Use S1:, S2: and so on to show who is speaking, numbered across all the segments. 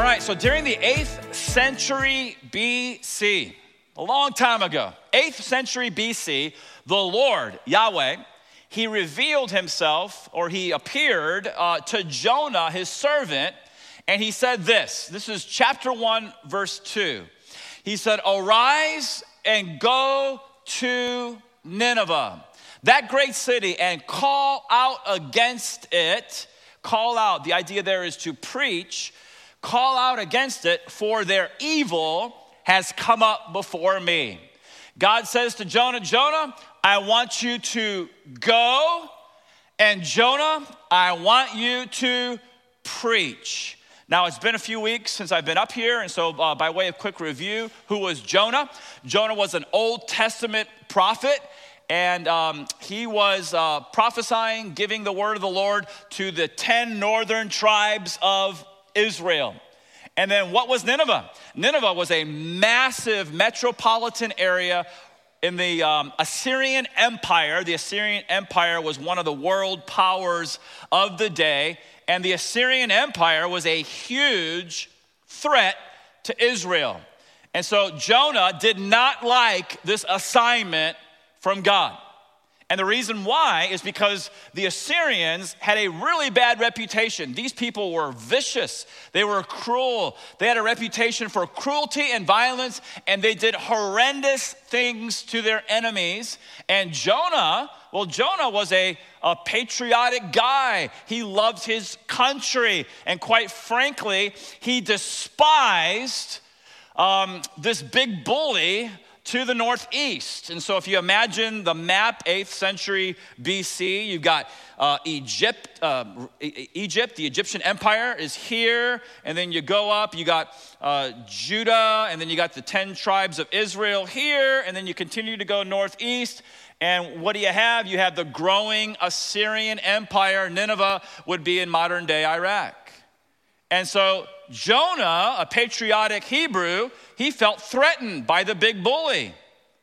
S1: All right, so during the 8th century BC, a long time ago, 8th century BC, the Lord, Yahweh, he revealed himself or he appeared uh, to Jonah, his servant, and he said this. This is chapter 1, verse 2. He said, Arise and go to Nineveh, that great city, and call out against it. Call out, the idea there is to preach call out against it, for their evil has come up before me. God says to Jonah, Jonah, I want you to go, and Jonah, I want you to preach. Now, it's been a few weeks since I've been up here, and so uh, by way of quick review, who was Jonah? Jonah was an Old Testament prophet, and um, he was uh, prophesying, giving the word of the Lord to the 10 northern tribes of Israel. And then what was Nineveh? Nineveh was a massive metropolitan area in the um, Assyrian Empire. The Assyrian Empire was one of the world powers of the day, and the Assyrian Empire was a huge threat to Israel. And so Jonah did not like this assignment from God. And the reason why is because the Assyrians had a really bad reputation. These people were vicious, they were cruel, they had a reputation for cruelty and violence, and they did horrendous things to their enemies. And Jonah, well, Jonah was a, a patriotic guy. He loved his country. And quite frankly, he despised um, this big bully to the northeast. And so, if you imagine the map, 8th century BC, you've got uh, Egypt, uh, Egypt, the Egyptian Empire is here, and then you go up, you got uh, Judah, and then you got the 10 tribes of Israel here, and then you continue to go northeast. And what do you have? You have the growing Assyrian Empire. Nineveh would be in modern day Iraq. And so Jonah, a patriotic Hebrew, he felt threatened by the big bully.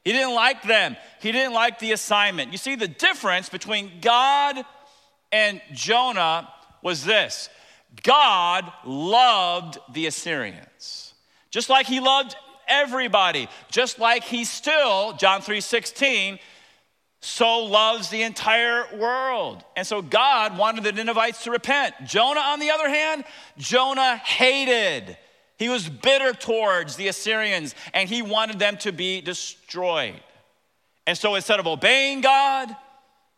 S1: He didn't like them. He didn't like the assignment. You see, the difference between God and Jonah was this God loved the Assyrians, just like he loved everybody, just like he still, John 3 16, so loves the entire world. And so God wanted the Ninevites to repent. Jonah, on the other hand, Jonah hated. He was bitter towards the Assyrians and he wanted them to be destroyed. And so instead of obeying God,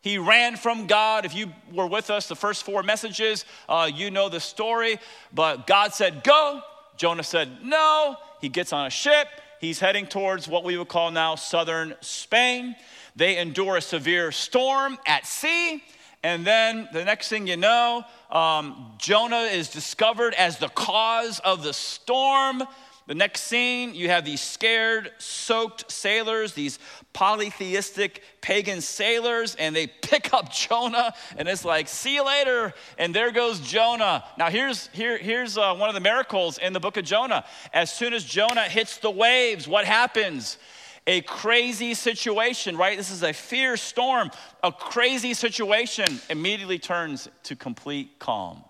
S1: he ran from God. If you were with us the first four messages, uh, you know the story. But God said, Go. Jonah said, No. He gets on a ship. He's heading towards what we would call now southern Spain. They endure a severe storm at sea. And then the next thing you know, um, Jonah is discovered as the cause of the storm. The next scene, you have these scared, soaked sailors, these polytheistic pagan sailors, and they pick up Jonah, and it's like, see you later. And there goes Jonah. Now, here's, here, here's uh, one of the miracles in the book of Jonah. As soon as Jonah hits the waves, what happens? A crazy situation, right? This is a fierce storm. A crazy situation immediately turns to complete calm.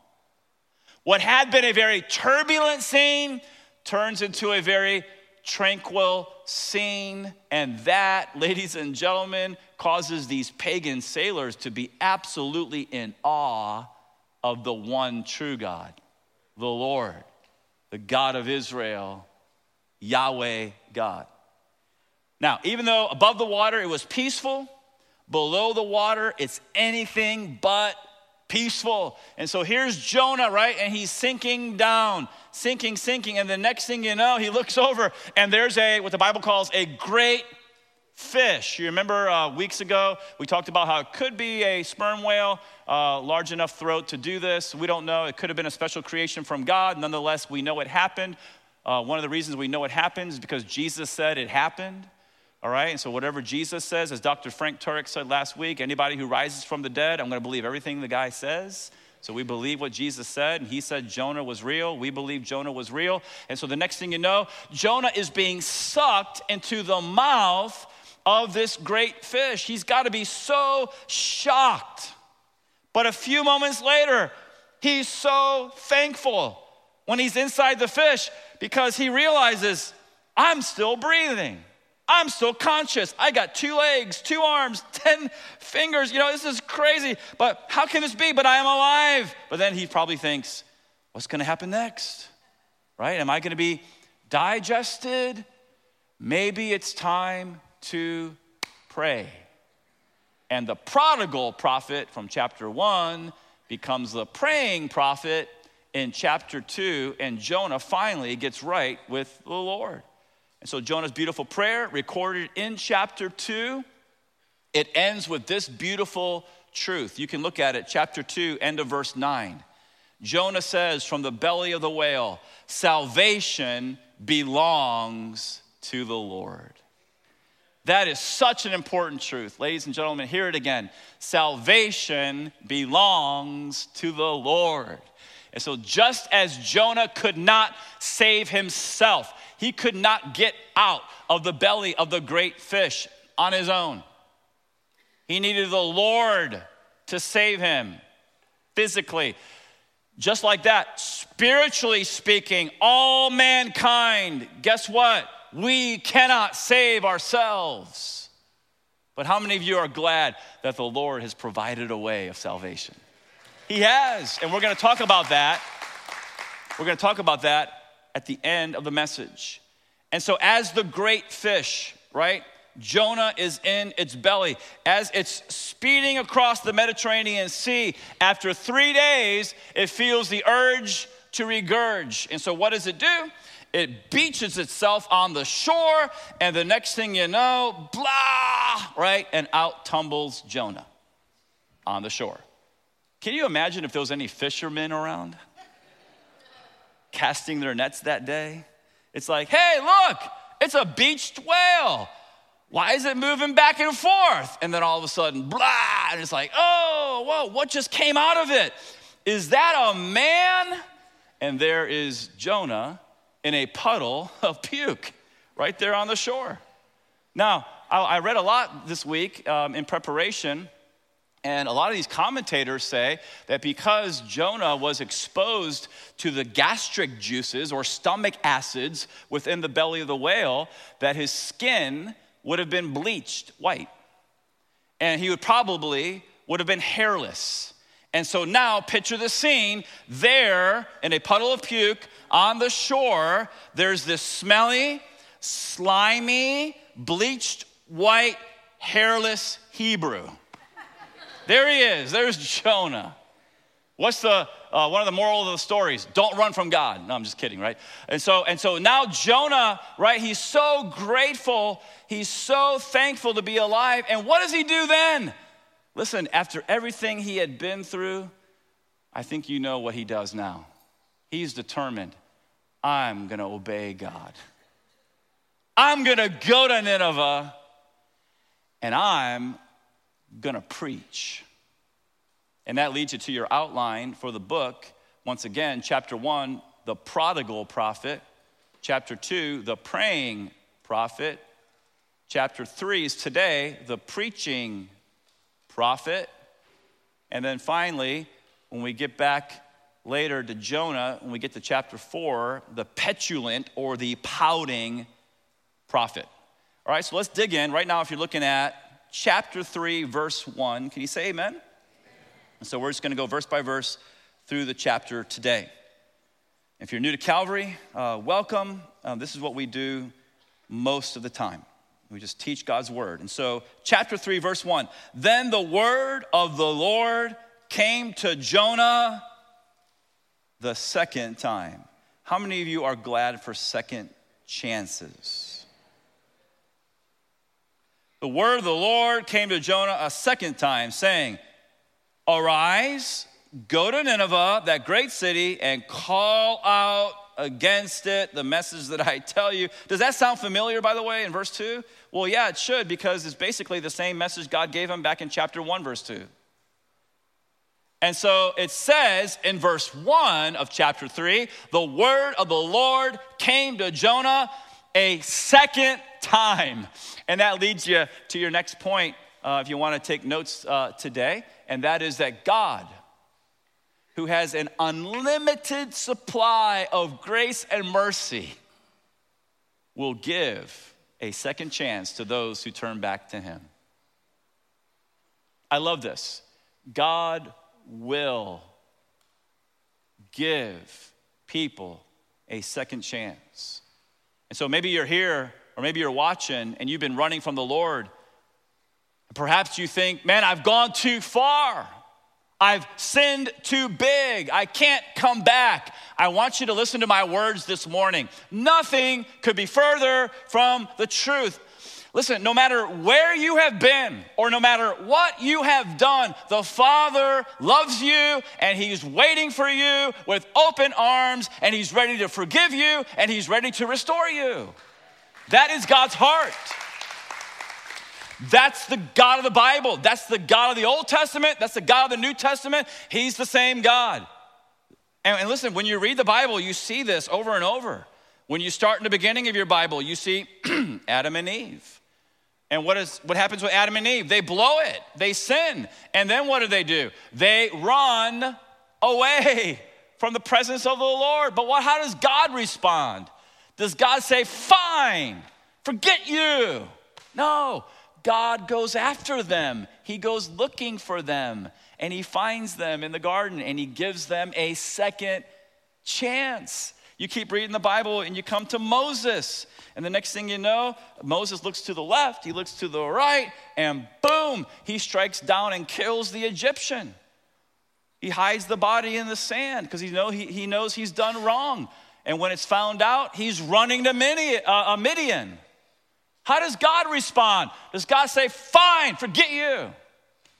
S1: What had been a very turbulent scene turns into a very tranquil scene. And that, ladies and gentlemen, causes these pagan sailors to be absolutely in awe of the one true God, the Lord, the God of Israel, Yahweh God. Now, even though above the water it was peaceful, below the water it's anything but peaceful. And so here's Jonah, right? And he's sinking down, sinking, sinking. And the next thing you know, he looks over and there's a, what the Bible calls a great fish. You remember uh, weeks ago, we talked about how it could be a sperm whale, uh, large enough throat to do this. We don't know. It could have been a special creation from God. Nonetheless, we know it happened. Uh, one of the reasons we know it happened is because Jesus said it happened. All right, and so whatever Jesus says, as Dr. Frank Turek said last week, anybody who rises from the dead, I'm going to believe everything the guy says. So we believe what Jesus said, and he said Jonah was real. We believe Jonah was real. And so the next thing you know, Jonah is being sucked into the mouth of this great fish. He's got to be so shocked. But a few moments later, he's so thankful. when he's inside the fish because he realizes, I'm still breathing. I'm still conscious. I got two legs, two arms, 10 fingers. You know, this is crazy. But how can this be? But I am alive. But then he probably thinks, what's going to happen next? Right? Am I going to be digested? Maybe it's time to pray. And the prodigal prophet from chapter one becomes the praying prophet in chapter two, and Jonah finally gets right with the Lord. And so Jonah's beautiful prayer, recorded in chapter two, it ends with this beautiful truth. You can look at it, chapter two, end of verse nine. Jonah says, From the belly of the whale, salvation belongs to the Lord. That is such an important truth. Ladies and gentlemen, hear it again. Salvation belongs to the Lord. And so, just as Jonah could not save himself, he could not get out of the belly of the great fish on his own. He needed the Lord to save him physically. Just like that, spiritually speaking, all mankind, guess what? We cannot save ourselves. But how many of you are glad that the Lord has provided a way of salvation? He has. And we're going to talk about that. We're going to talk about that at the end of the message. And so, as the great fish, right? Jonah is in its belly. As it's speeding across the Mediterranean Sea, after three days, it feels the urge to regurge. And so, what does it do? It beaches itself on the shore, and the next thing you know, blah, right? And out tumbles Jonah on the shore. Can you imagine if there was any fishermen around casting their nets that day? It's like, hey, look, it's a beached whale. Why is it moving back and forth? And then all of a sudden, blah, and it's like, oh, whoa, what just came out of it? Is that a man? And there is Jonah in a puddle of puke right there on the shore. Now, I read a lot this week um, in preparation, and a lot of these commentators say that because Jonah was exposed to the gastric juices or stomach acids within the belly of the whale, that his skin would have been bleached white. And he would probably would have been hairless. And so now picture the scene there in a puddle of puke on the shore, there's this smelly, slimy, bleached white, hairless Hebrew. There he is. There's Jonah. What's the uh, one of the morals of the stories? Don't run from God. No, I'm just kidding, right? And so and so now Jonah, right? He's so grateful. He's so thankful to be alive. And what does he do then? Listen, after everything he had been through, I think you know what he does now. He's determined I'm going to obey God. I'm going to go to Nineveh and I'm going to preach. And that leads you to your outline for the book. Once again, chapter one, the prodigal prophet. Chapter two, the praying prophet. Chapter three is today, the preaching prophet. And then finally, when we get back later to Jonah, when we get to chapter four, the petulant or the pouting prophet. All right, so let's dig in. Right now, if you're looking at chapter three, verse one, can you say amen? amen. So we're just gonna go verse by verse through the chapter today. If you're new to Calvary, uh, welcome. Um, this is what we do most of the time. We just teach God's word. And so, chapter 3, verse 1 Then the word of the Lord came to Jonah the second time. How many of you are glad for second chances? The word of the Lord came to Jonah a second time, saying, Arise, go to Nineveh, that great city, and call out against it the message that I tell you. Does that sound familiar, by the way, in verse 2? Well, yeah, it should, because it's basically the same message God gave him back in chapter 1, verse 2. And so it says in verse 1 of chapter 3 the word of the Lord came to Jonah a second time. And that leads you to your next point uh, if you want to take notes uh, today, and that is that God, who has an unlimited supply of grace and mercy, will give a second chance to those who turn back to him. I love this. God will give people a second chance. And so maybe you're here or maybe you're watching and you've been running from the Lord. Perhaps you think, man, I've gone too far. I've sinned too big. I can't come back. I want you to listen to my words this morning. Nothing could be further from the truth. Listen, no matter where you have been or no matter what you have done, the Father loves you and He's waiting for you with open arms and He's ready to forgive you and He's ready to restore you. That is God's heart. That's the God of the Bible. That's the God of the Old Testament. That's the God of the New Testament. He's the same God. And, and, listen, when you read the Bible, you see this over and over. When you start in the beginning of your Bible, you see Adam and Eve. And what, is, what happens with Adam and Eve? They blow it, they sin. And then what do they do? They run away from the presence of the Lord. But what, how does God respond? Does God say, Fine, forget you? No. God goes after them. He goes looking for them and he finds them in the garden and he gives them a second chance. You keep reading the Bible and you come to Moses. And the next thing you know, Moses looks to the left, he looks to the right, and boom, he strikes down and kills the Egyptian. He hides the body in the sand because he, know, he, he knows he's done wrong. And when it's found out, he's running to Midian. Uh, Midian. How does God respond? Does God say, Fine, forget you?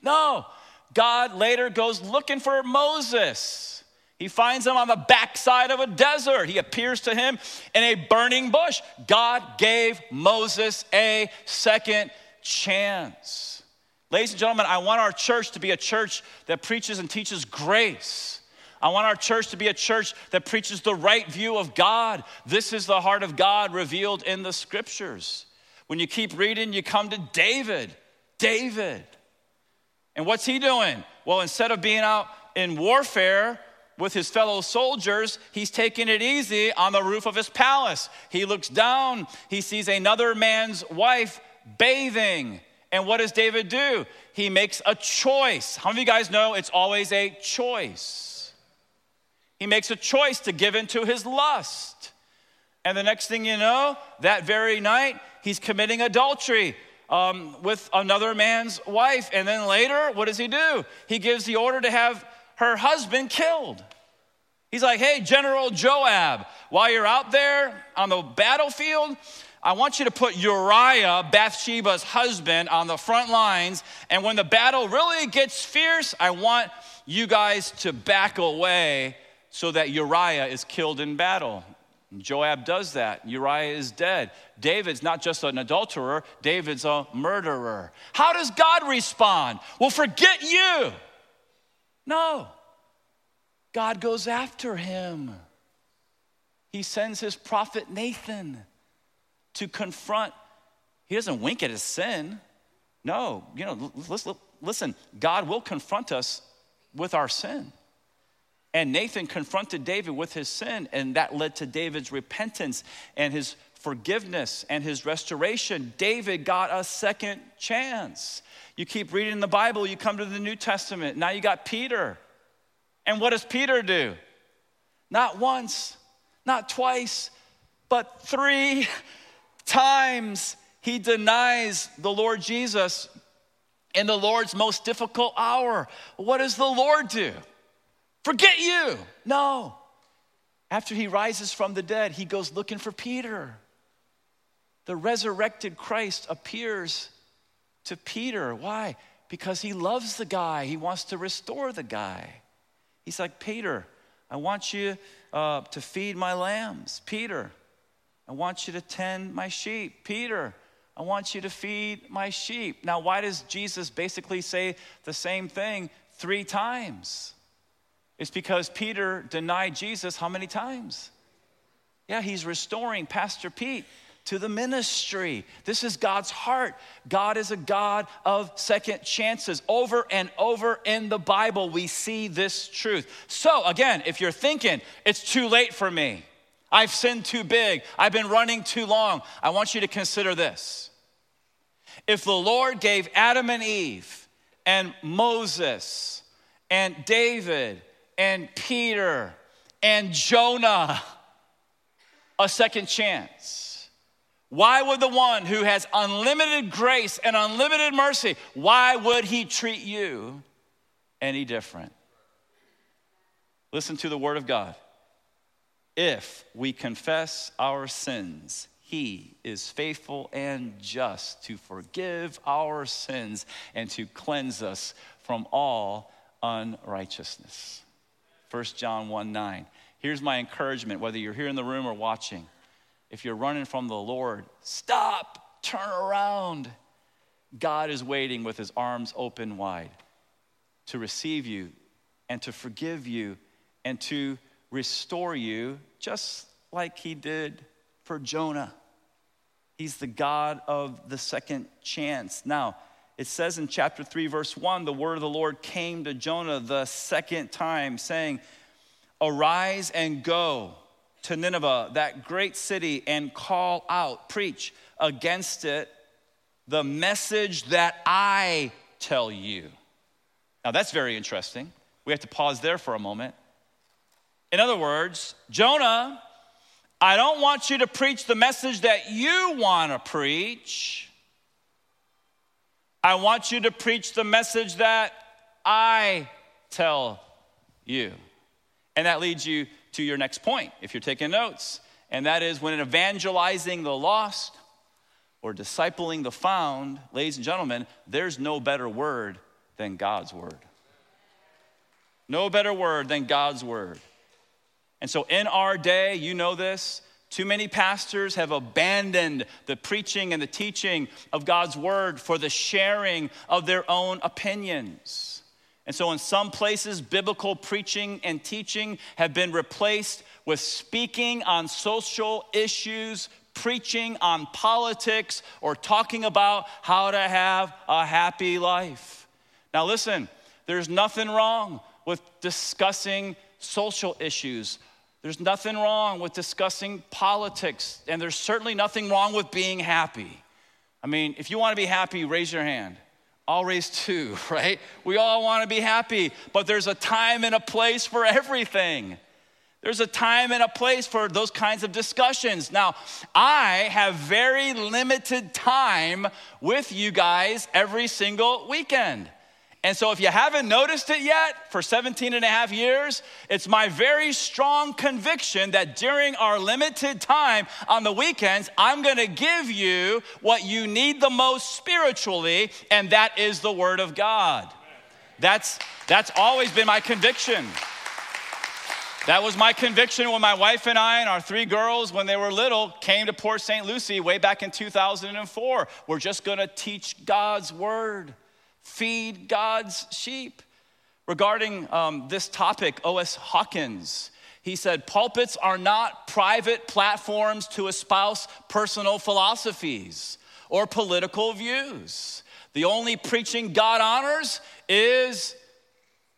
S1: No. God later goes looking for Moses. He finds him on the backside of a desert. He appears to him in a burning bush. God gave Moses a second chance. Ladies and gentlemen, I want our church to be a church that preaches and teaches grace. I want our church to be a church that preaches the right view of God. This is the heart of God revealed in the scriptures. When you keep reading, you come to David. David. And what's he doing? Well, instead of being out in warfare with his fellow soldiers, he's taking it easy on the roof of his palace. He looks down, he sees another man's wife bathing. And what does David do? He makes a choice. How many of you guys know it's always a choice? He makes a choice to give into his lust. And the next thing you know, that very night, he's committing adultery um, with another man's wife. And then later, what does he do? He gives the order to have her husband killed. He's like, hey, General Joab, while you're out there on the battlefield, I want you to put Uriah, Bathsheba's husband, on the front lines. And when the battle really gets fierce, I want you guys to back away so that Uriah is killed in battle. Joab does that. Uriah is dead. David's not just an adulterer, David's a murderer. How does God respond? Well, forget you. No. God goes after him. He sends his prophet Nathan to confront. He doesn't wink at his sin. No, you know, listen, God will confront us with our sin. And Nathan confronted David with his sin, and that led to David's repentance and his forgiveness and his restoration. David got a second chance. You keep reading the Bible, you come to the New Testament. Now you got Peter. And what does Peter do? Not once, not twice, but three times he denies the Lord Jesus in the Lord's most difficult hour. What does the Lord do? Forget you. No. After he rises from the dead, he goes looking for Peter. The resurrected Christ appears to Peter. Why? Because he loves the guy, he wants to restore the guy. He's like, Peter, I want you uh, to feed my lambs. Peter, I want you to tend my sheep. Peter, I want you to feed my sheep. Now, why does Jesus basically say the same thing three times? It's because Peter denied Jesus how many times? Yeah, he's restoring Pastor Pete to the ministry. This is God's heart. God is a God of second chances. Over and over in the Bible, we see this truth. So, again, if you're thinking, it's too late for me, I've sinned too big, I've been running too long, I want you to consider this. If the Lord gave Adam and Eve and Moses and David and Peter and Jonah a second chance, why would the one who has unlimited grace and unlimited mercy, why would he treat you any different? Listen to the word of God. If we confess our sins, he is faithful and just to forgive our sins and to cleanse us from all unrighteousness. 1 John 1 9. Here's my encouragement, whether you're here in the room or watching if you're running from the Lord, stop, turn around. God is waiting with his arms open wide to receive you and to forgive you and to restore you, just like he did for Jonah. He's the God of the second chance. Now, it says in chapter 3, verse 1 the word of the Lord came to Jonah the second time, saying, Arise and go to Nineveh, that great city, and call out, preach against it the message that I tell you. Now, that's very interesting. We have to pause there for a moment. In other words, Jonah, I don't want you to preach the message that you want to preach. I want you to preach the message that I tell you. And that leads you to your next point if you're taking notes. And that is when evangelizing the lost or discipling the found, ladies and gentlemen, there's no better word than God's word. No better word than God's word. And so in our day, you know this, too many pastors have abandoned the preaching and the teaching of God's word for the sharing of their own opinions. And so, in some places, biblical preaching and teaching have been replaced with speaking on social issues, preaching on politics, or talking about how to have a happy life. Now, listen, there's nothing wrong with discussing social issues. There's nothing wrong with discussing politics, and there's certainly nothing wrong with being happy. I mean, if you want to be happy, raise your hand. I'll raise two, right? We all want to be happy, but there's a time and a place for everything. There's a time and a place for those kinds of discussions. Now, I have very limited time with you guys every single weekend. And so, if you haven't noticed it yet, for 17 and a half years, it's my very strong conviction that during our limited time on the weekends, I'm gonna give you what you need the most spiritually, and that is the Word of God. That's, that's always been my conviction. That was my conviction when my wife and I and our three girls, when they were little, came to Port St. Lucie way back in 2004. We're just gonna teach God's Word feed God's sheep. Regarding um, this topic, O.S. Hawkins, he said, Pulpits are not private platforms to espouse personal philosophies or political views. The only preaching God honors is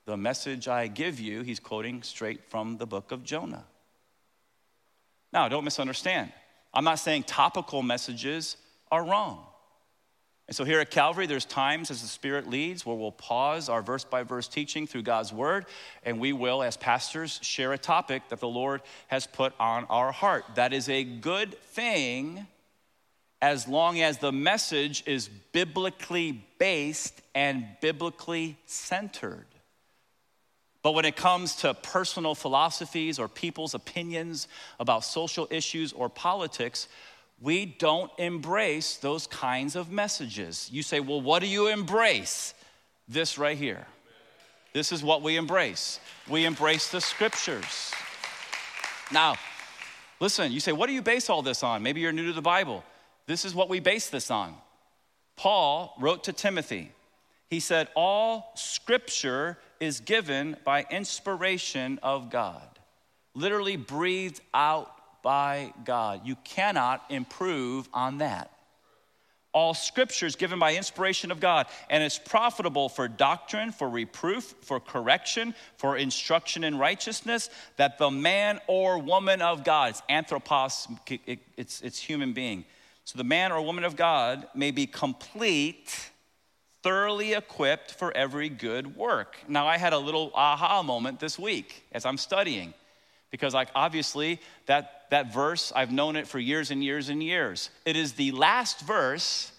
S1: the message I give you. He's quoting straight from the book of Jonah. Now, don't misunderstand. I'm not saying topical messages are wrong. And so here at Calvary, there's times as the Spirit leads where we'll pause our verse by verse teaching through God's Word, and we will, as pastors, share a topic that the Lord has put on our heart. That is a good thing as long as the message is biblically based and biblically centered. But when it comes to personal philosophies or people's opinions about social issues or politics, we don't embrace those kinds of messages. You say, well, what do you embrace? This right here. This is what we embrace. We embrace the scriptures. Now, listen, you say, what do you base all this on? Maybe you're new to the Bible. This is what we base this on. Paul wrote to Timothy. He said, All scripture is given by inspiration of God, literally breathed out by God. You cannot improve on that. All scripture is given by inspiration of God and is profitable for doctrine, for reproof, for correction, for instruction in righteousness, that the man or woman of God, it's anthropos, it's, it's human being. So the man or woman of God may be complete, thoroughly equipped for every good work. Now, I had a little aha moment this week as I'm studying because like obviously that that verse i've known it for years and years and years. It is the last verse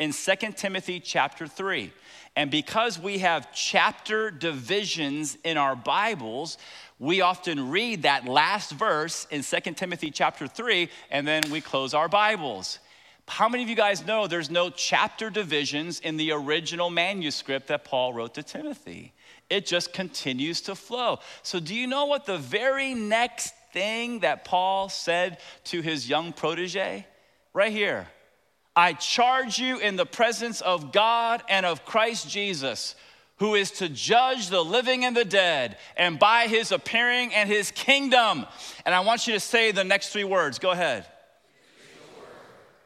S1: in Second timothy chapter 3 and because we have chapter divisions in our bibles we often read that last verse in Second timothy chapter 3 and then we close our bibles. How many of you guys know there's no chapter divisions in the original manuscript that paul wrote to timothy it just continues to flow. So, do you know what the very next thing that Paul said to his young protege? Right here. I charge you in the presence of God and of Christ Jesus, who is to judge the living and the dead, and by his appearing and his kingdom. And I want you to say the next three words. Go ahead.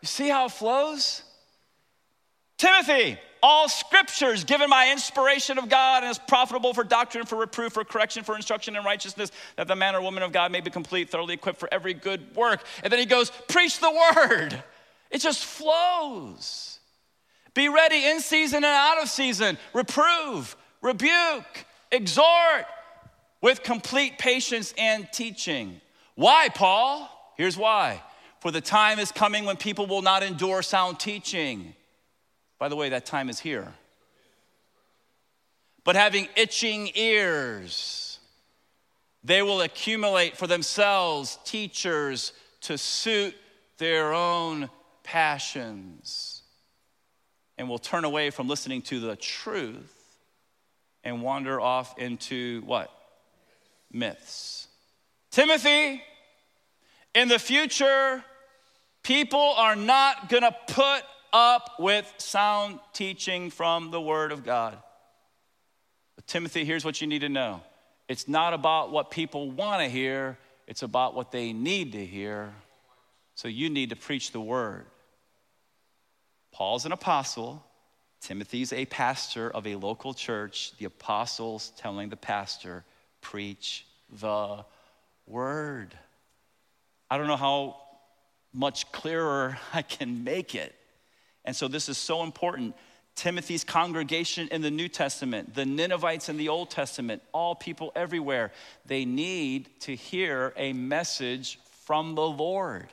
S1: You see how it flows? Timothy, all scriptures given by inspiration of God and is profitable for doctrine, for reproof, for correction, for instruction in righteousness, that the man or woman of God may be complete, thoroughly equipped for every good work. And then he goes, Preach the word. It just flows. Be ready in season and out of season. Reprove, rebuke, exhort with complete patience and teaching. Why, Paul? Here's why. For the time is coming when people will not endure sound teaching by the way, that time is here. But having itching ears, they will accumulate for themselves teachers to suit their own passions and will turn away from listening to the truth and wander off into what? Myths. Timothy, in the future, people are not gonna put up with sound teaching from the Word of God. But Timothy, here's what you need to know it's not about what people want to hear, it's about what they need to hear. So you need to preach the Word. Paul's an apostle. Timothy's a pastor of a local church. The apostles telling the pastor, preach the word. I don't know how much clearer I can make it. And so this is so important. Timothy's congregation in the New Testament, the Ninevites in the Old Testament, all people everywhere, they need to hear a message from the Lord.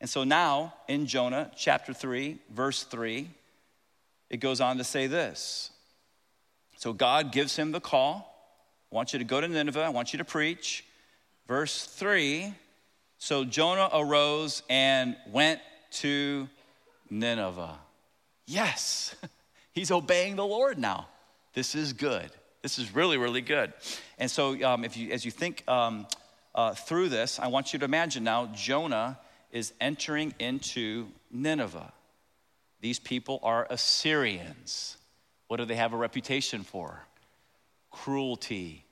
S1: And so now in Jonah chapter 3, verse 3, it goes on to say this. So God gives him the call. I want you to go to Nineveh, I want you to preach. Verse 3 So Jonah arose and went to Nineveh. Yes, he's obeying the Lord now. This is good. This is really, really good. And so, um, if you, as you think um, uh, through this, I want you to imagine now Jonah is entering into Nineveh. These people are Assyrians. What do they have a reputation for? Cruelty,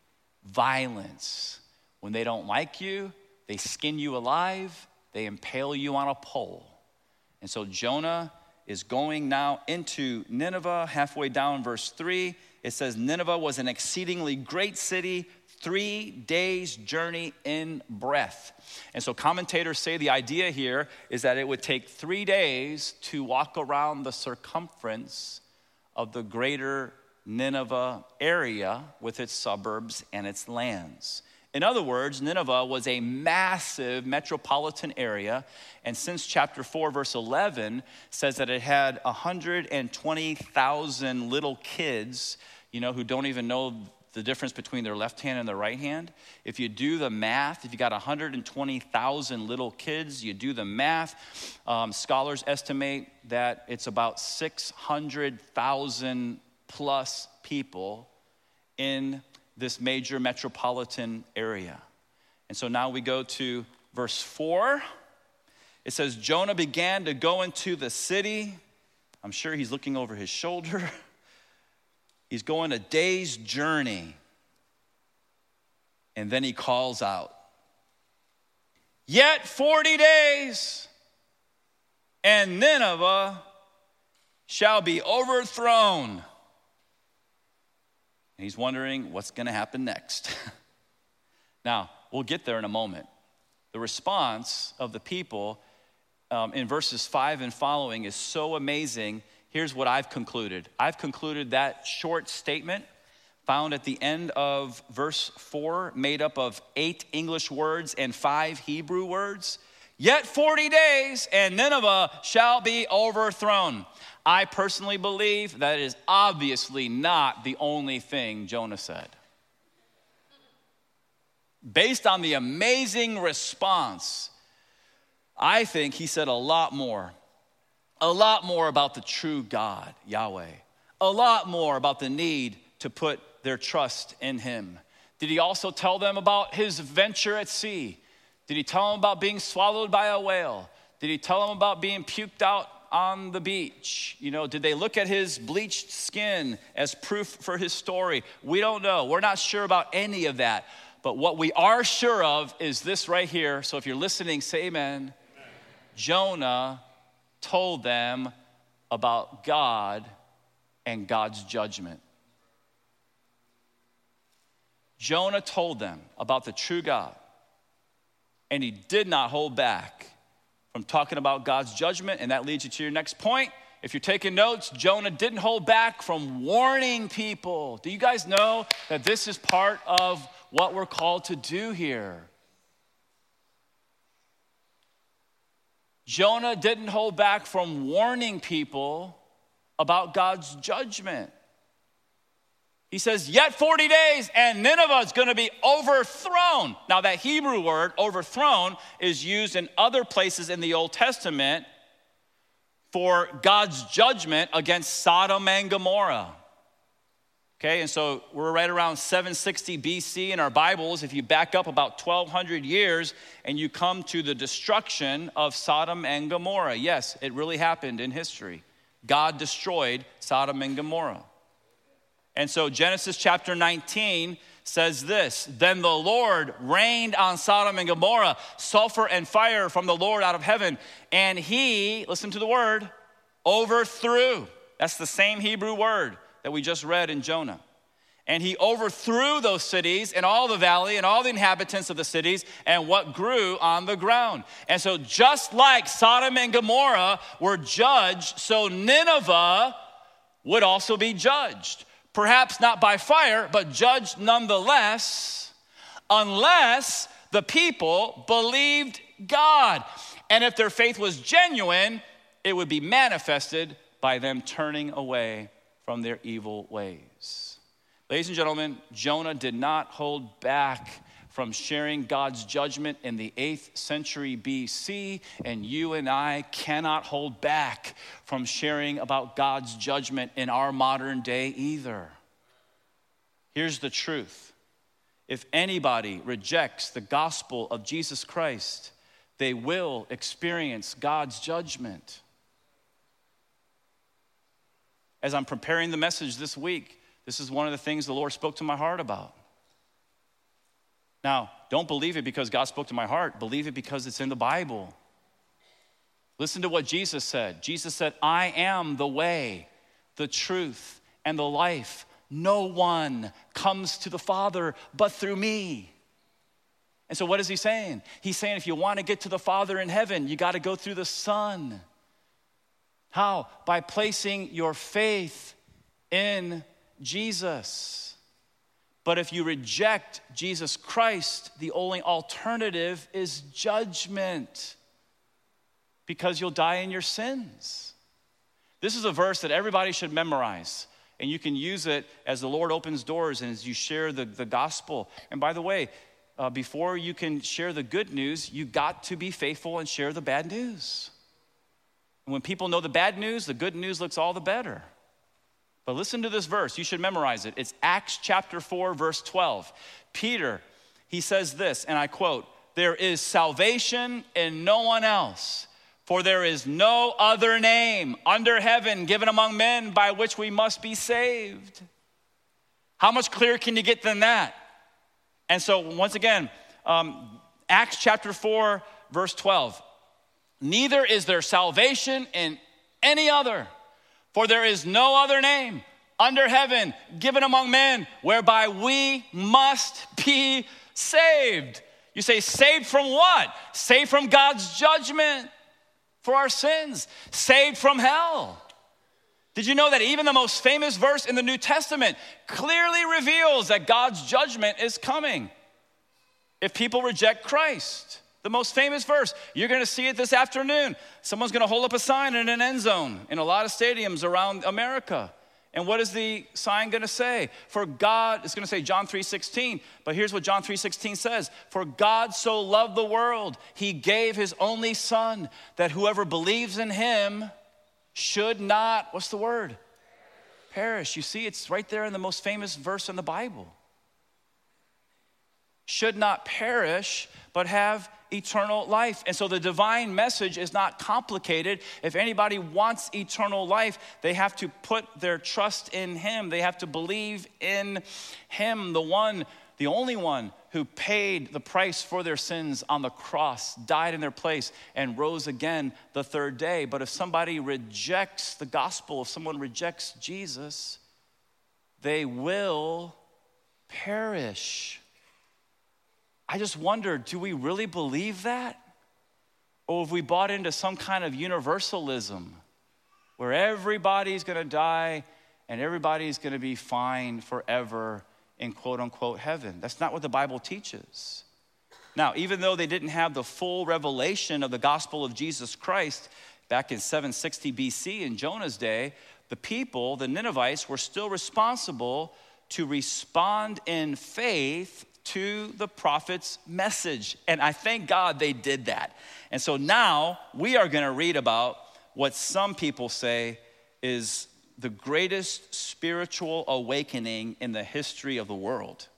S1: violence. When they don't like you, they skin you alive, they impale you on a pole. And so Jonah is going now into Nineveh, halfway down, verse 3. It says, Nineveh was an exceedingly great city, three days' journey in breadth. And so commentators say the idea here is that it would take three days to walk around the circumference of the greater Nineveh area with its suburbs and its lands. In other words, Nineveh was a massive metropolitan area, and since chapter 4, verse 11 says that it had 120,000 little kids, you know, who don't even know the difference between their left hand and their right hand. If you do the math, if you got 120,000 little kids, you do the math, um, scholars estimate that it's about 600,000 plus people in this major metropolitan area. And so now we go to verse 4. It says, Jonah began to go into the city. I'm sure he's looking over his shoulder. He's going a day's journey. And then he calls out. Yet 40 days, and Nineveh shall be overthrown. And he's wondering what's going to happen next. now, we'll get there in a moment. The response of the people um, in verses five and following is so amazing. Here's what I've concluded I've concluded that short statement found at the end of verse 4, made up of eight English words and five Hebrew words. Yet 40 days, and Nineveh shall be overthrown. I personally believe that is obviously not the only thing Jonah said. Based on the amazing response, I think he said a lot more. A lot more about the true God, Yahweh. A lot more about the need to put their trust in him? Did he also tell them about his venture at sea? Did he tell them about being swallowed by a whale? Did he tell them about being puked out on the beach? You know, did they look at his bleached skin as proof for his story? We don't know. We're not sure about any of that. But what we are sure of is this right here. So if you're listening, say amen. amen. Jonah told them about God and God's judgment. Jonah told them about the true God, and he did not hold back from talking about God's judgment, and that leads you to your next point. If you're taking notes, Jonah didn't hold back from warning people. Do you guys know that this is part of what we're called to do here? Jonah didn't hold back from warning people about God's judgment. He says, Yet 40 days, and Nineveh is going to be overthrown. Now, that Hebrew word, overthrown, is used in other places in the Old Testament for God's judgment against Sodom and Gomorrah. Okay, and so we're right around 760 BC in our Bibles. If you back up about 1200 years and you come to the destruction of Sodom and Gomorrah, yes, it really happened in history. God destroyed Sodom and Gomorrah. And so Genesis chapter 19 says this Then the Lord rained on Sodom and Gomorrah sulfur and fire from the Lord out of heaven, and he, listen to the word, overthrew. That's the same Hebrew word that we just read in Jonah. And he overthrew those cities and all the valley and all the inhabitants of the cities and what grew on the ground. And so, just like Sodom and Gomorrah were judged, so Nineveh would also be judged perhaps not by fire, but judged nonetheless, unless the people believed God. And if their faith was genuine, it would be manifested by them turning away from their evil ways. Ladies and gentlemen, Jonah did not hold back from sharing God's judgment in the 8th century BC, and you and I cannot hold back from sharing about God's judgment in our modern day either. Here's the truth if anybody rejects the gospel of Jesus Christ, they will experience God's judgment. As I'm preparing the message this week, this is one of the things the Lord spoke to my heart about. Now, don't believe it because God spoke to my heart, believe it because it's in the Bible. Listen to what Jesus said. Jesus said, I am the way, the truth, and the life. No one comes to the Father but through me. And so, what is he saying? He's saying if you want to get to the Father in heaven, you got to go through the Son. How? By placing your faith in Jesus. But if you reject Jesus Christ, the only alternative is judgment because you'll die in your sins. This is a verse that everybody should memorize. And you can use it as the Lord opens doors and as you share the, the gospel. And by the way, uh, before you can share the good news, you got to be faithful and share the bad news. And when people know the bad news, the good news looks all the better. But listen to this verse. You should memorize it. It's Acts chapter 4, verse 12. Peter, he says this, and I quote, There is salvation in no one else, for there is no other name under heaven given among men by which we must be saved. How much clearer can you get than that? And so, once again, um, Acts chapter 4, verse 12. Neither is there salvation in any other, for there is no other name under heaven given among men whereby we must be saved. You say, saved from what? Saved from God's judgment for our sins, saved from hell. Did you know that even the most famous verse in the New Testament clearly reveals that God's judgment is coming if people reject Christ? The most famous verse. You're gonna see it this afternoon. Someone's gonna hold up a sign in an end zone in a lot of stadiums around America. And what is the sign going to say? For God, it's going to say John 3:16, but here's what John 3:16 says, "For God so loved the world, he gave his only son that whoever believes in him should not, what's the word? Perish. You see, it's right there in the most famous verse in the Bible. Should not perish, but have eternal life. And so the divine message is not complicated. If anybody wants eternal life, they have to put their trust in Him. They have to believe in Him, the one, the only one who paid the price for their sins on the cross, died in their place, and rose again the third day. But if somebody rejects the gospel, if someone rejects Jesus, they will perish. I just wonder do we really believe that? Or have we bought into some kind of universalism where everybody's gonna die and everybody's gonna be fine forever in quote unquote heaven. That's not what the Bible teaches. Now, even though they didn't have the full revelation of the gospel of Jesus Christ back in 760 BC in Jonah's day, the people, the Ninevites, were still responsible to respond in faith to the prophet's message. And I thank God they did that. And so now we are going to read about what some people say is the greatest spiritual awakening in the history of the world.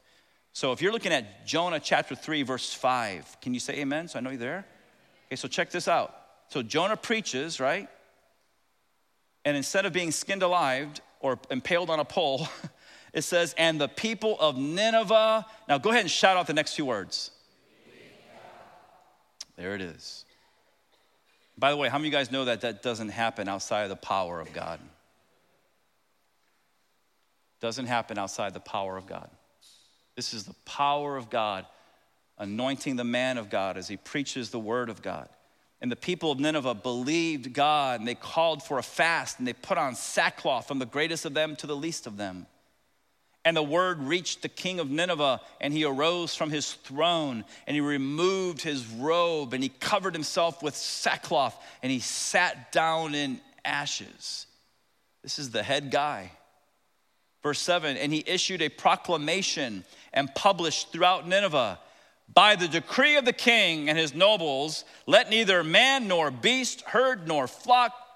S1: So if you're looking at Jonah chapter 3, verse 5, can you say amen? So I know you're there. Okay, so check this out. So Jonah preaches, right? And instead of being skinned alive or impaled on a pole, it says, and the people of Nineveh. Now go ahead and shout out the next two words. There it is. By the way, how many of you guys know that that doesn't happen outside of the power of God? doesn't happen outside the power of God. This is the power of God anointing the man of God as he preaches the word of God. And the people of Nineveh believed God and they called for a fast and they put on sackcloth from the greatest of them to the least of them. And the word reached the king of Nineveh, and he arose from his throne, and he removed his robe, and he covered himself with sackcloth, and he sat down in ashes. This is the head guy. Verse 7 And he issued a proclamation and published throughout Nineveh by the decree of the king and his nobles, let neither man nor beast, herd nor flock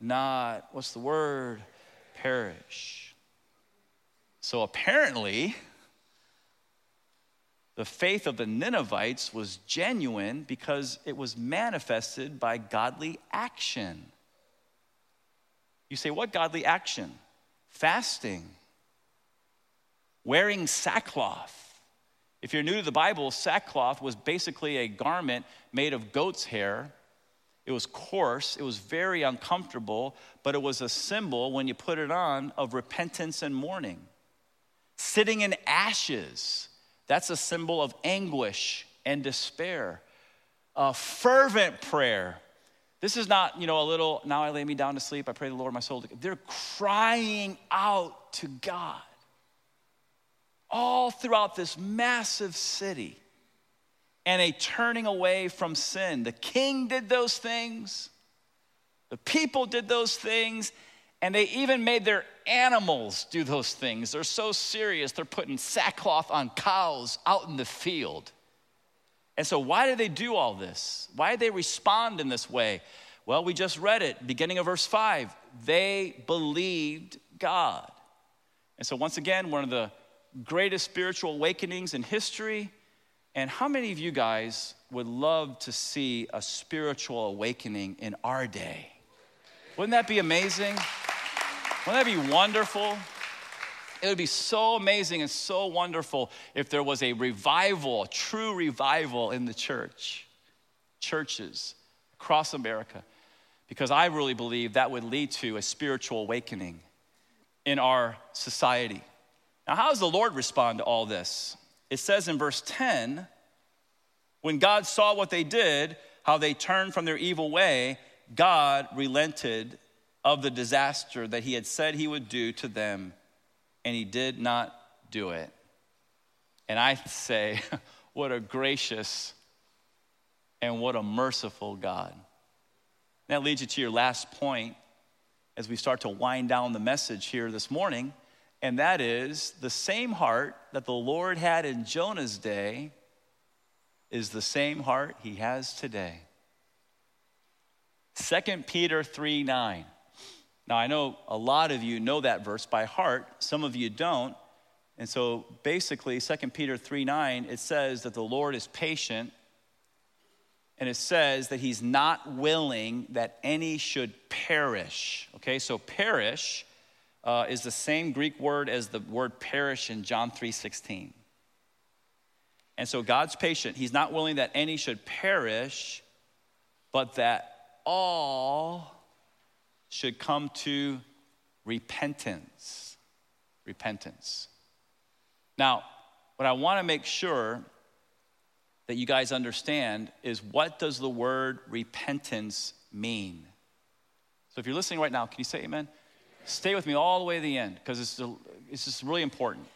S1: not, what's the word? Perish. So apparently, the faith of the Ninevites was genuine because it was manifested by godly action. You say, what godly action? Fasting wearing sackcloth. If you're new to the Bible, sackcloth was basically a garment made of goat's hair. It was coarse, it was very uncomfortable, but it was a symbol, when you put it on, of repentance and mourning. Sitting in ashes, that's a symbol of anguish and despair. A fervent prayer. This is not, you know, a little, now I lay me down to sleep, I pray the Lord my soul. They're crying out to God all throughout this massive city and a turning away from sin. The king did those things, the people did those things, and they even made their animals do those things. They're so serious, they're putting sackcloth on cows out in the field. And so, why did they do all this? Why did they respond in this way? Well, we just read it, beginning of verse 5. They believed God. And so, once again, one of the greatest spiritual awakenings in history. And how many of you guys would love to see a spiritual awakening in our day? Wouldn't that be amazing? Wouldn't that be wonderful? It would be so amazing and so wonderful if there was a revival, a true revival in the church, churches across America, because I really believe that would lead to a spiritual awakening in our society. Now, how does the Lord respond to all this? It says in verse 10 when God saw what they did, how they turned from their evil way, God relented of the disaster that he had said he would do to them and he did not do it. And I say, what a gracious and what a merciful God. That leads you to your last point as we start to wind down the message here this morning, and that is the same heart that the Lord had in Jonah's day is the same heart he has today. 2 Peter 3 9. Now, I know a lot of you know that verse by heart, some of you don't. And so basically, 2 Peter 3 9, it says that the Lord is patient, and it says that he's not willing that any should perish. Okay, so perish uh, is the same Greek word as the word perish in John 3:16. And so God's patient. He's not willing that any should perish, but that all should come to repentance. Repentance. Now, what I want to make sure that you guys understand is what does the word repentance mean? So if you're listening right now, can you say amen? Stay with me all the way to the end because it's, it's just really important.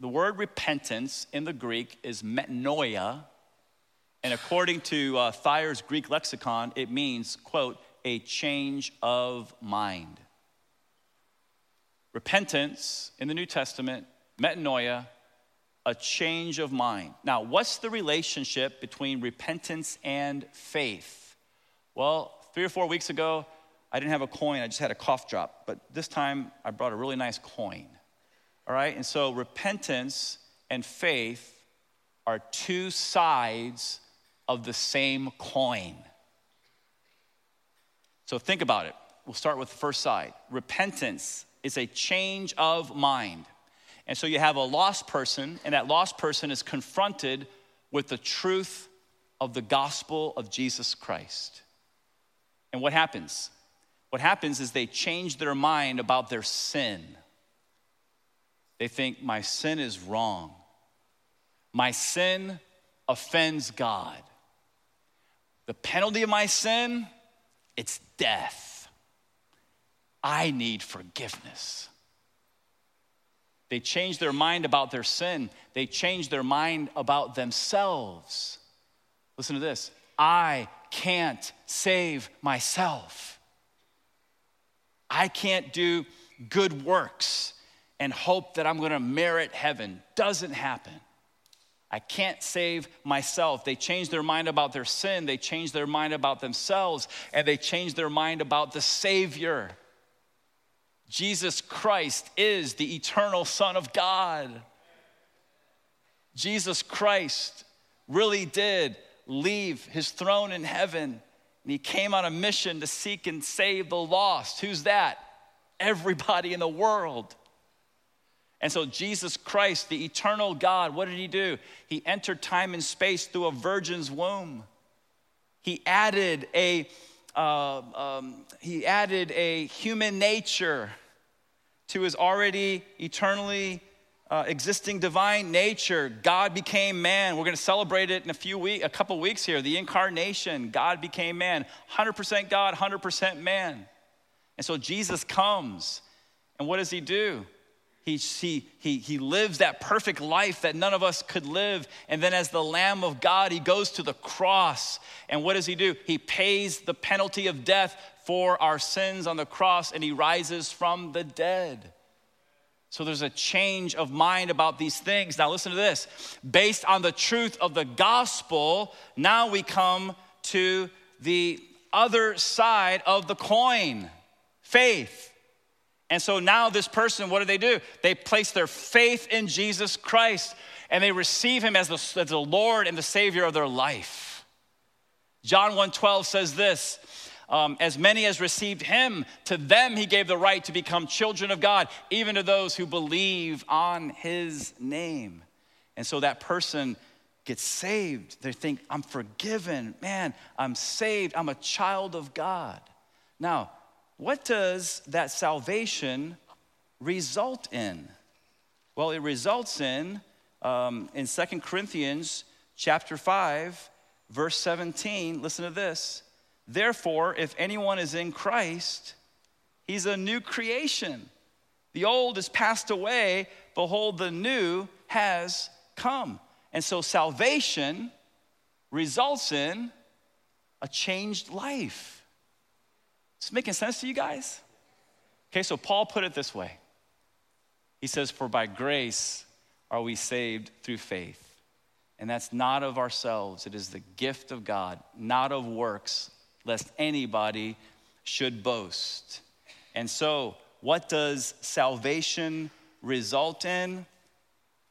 S1: The word repentance in the Greek is metanoia, and according to uh, Thayer's Greek lexicon, it means, quote, a change of mind. Repentance in the New Testament, metanoia, a change of mind. Now, what's the relationship between repentance and faith? Well, three or four weeks ago, I didn't have a coin, I just had a cough drop. But this time, I brought a really nice coin. All right? And so, repentance and faith are two sides of the same coin. So think about it. We'll start with the first side. Repentance is a change of mind. And so you have a lost person, and that lost person is confronted with the truth of the gospel of Jesus Christ. And what happens? What happens is they change their mind about their sin. They think, my sin is wrong. My sin offends God. The penalty of my sin it's death. I need forgiveness. They change their mind about their sin, they change their mind about themselves. Listen to this I can't save myself. I can't do good works and hope that I'm gonna merit heaven. Doesn't happen. I can't save myself. They change their mind about their sin, they change their mind about themselves, and they change their mind about the Savior. Jesus Christ is the eternal Son of God. Jesus Christ really did leave his throne in heaven, and he came on a mission to seek and save the lost. Who's that? Everybody in the world. And so, Jesus Christ, the eternal God, what did he do? He entered time and space through a virgin's womb. He added a, uh, um, he added a human nature to his already eternally uh, existing divine nature. God became man. We're going to celebrate it in a few weeks, a couple weeks here. The incarnation. God became man. 100% God, 100% man. And so Jesus comes, and what does he do? He, he, he, he lives that perfect life that none of us could live. And then, as the Lamb of God, he goes to the cross. And what does he do? He pays the penalty of death for our sins on the cross and he rises from the dead. So there's a change of mind about these things. Now, listen to this. Based on the truth of the gospel, now we come to the other side of the coin faith. And so now, this person, what do they do? They place their faith in Jesus Christ and they receive him as the, as the Lord and the Savior of their life. John 1:12 says this, um, as many as received him, to them he gave the right to become children of God, even to those who believe on his name. And so that person gets saved. They think, I'm forgiven. Man, I'm saved. I'm a child of God. Now, what does that salvation result in? Well, it results in, um, in 2 Corinthians chapter 5, verse 17, listen to this. Therefore, if anyone is in Christ, he's a new creation. The old is passed away, behold, the new has come. And so salvation results in a changed life. Is making sense to you guys? Okay, so Paul put it this way He says, For by grace are we saved through faith. And that's not of ourselves, it is the gift of God, not of works, lest anybody should boast. And so, what does salvation result in?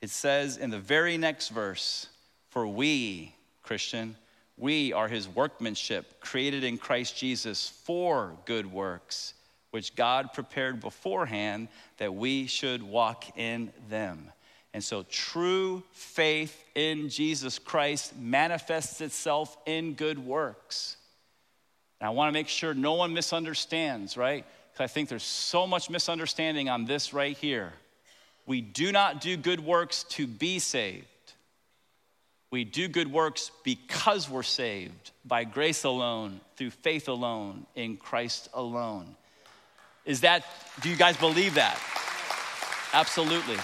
S1: It says in the very next verse, For we, Christian, we are his workmanship, created in Christ Jesus for good works, which God prepared beforehand that we should walk in them. And so, true faith in Jesus Christ manifests itself in good works. And I want to make sure no one misunderstands, right? Because I think there's so much misunderstanding on this right here. We do not do good works to be saved. We do good works because we're saved by grace alone, through faith alone, in Christ alone. Is that, do you guys believe that? Absolutely.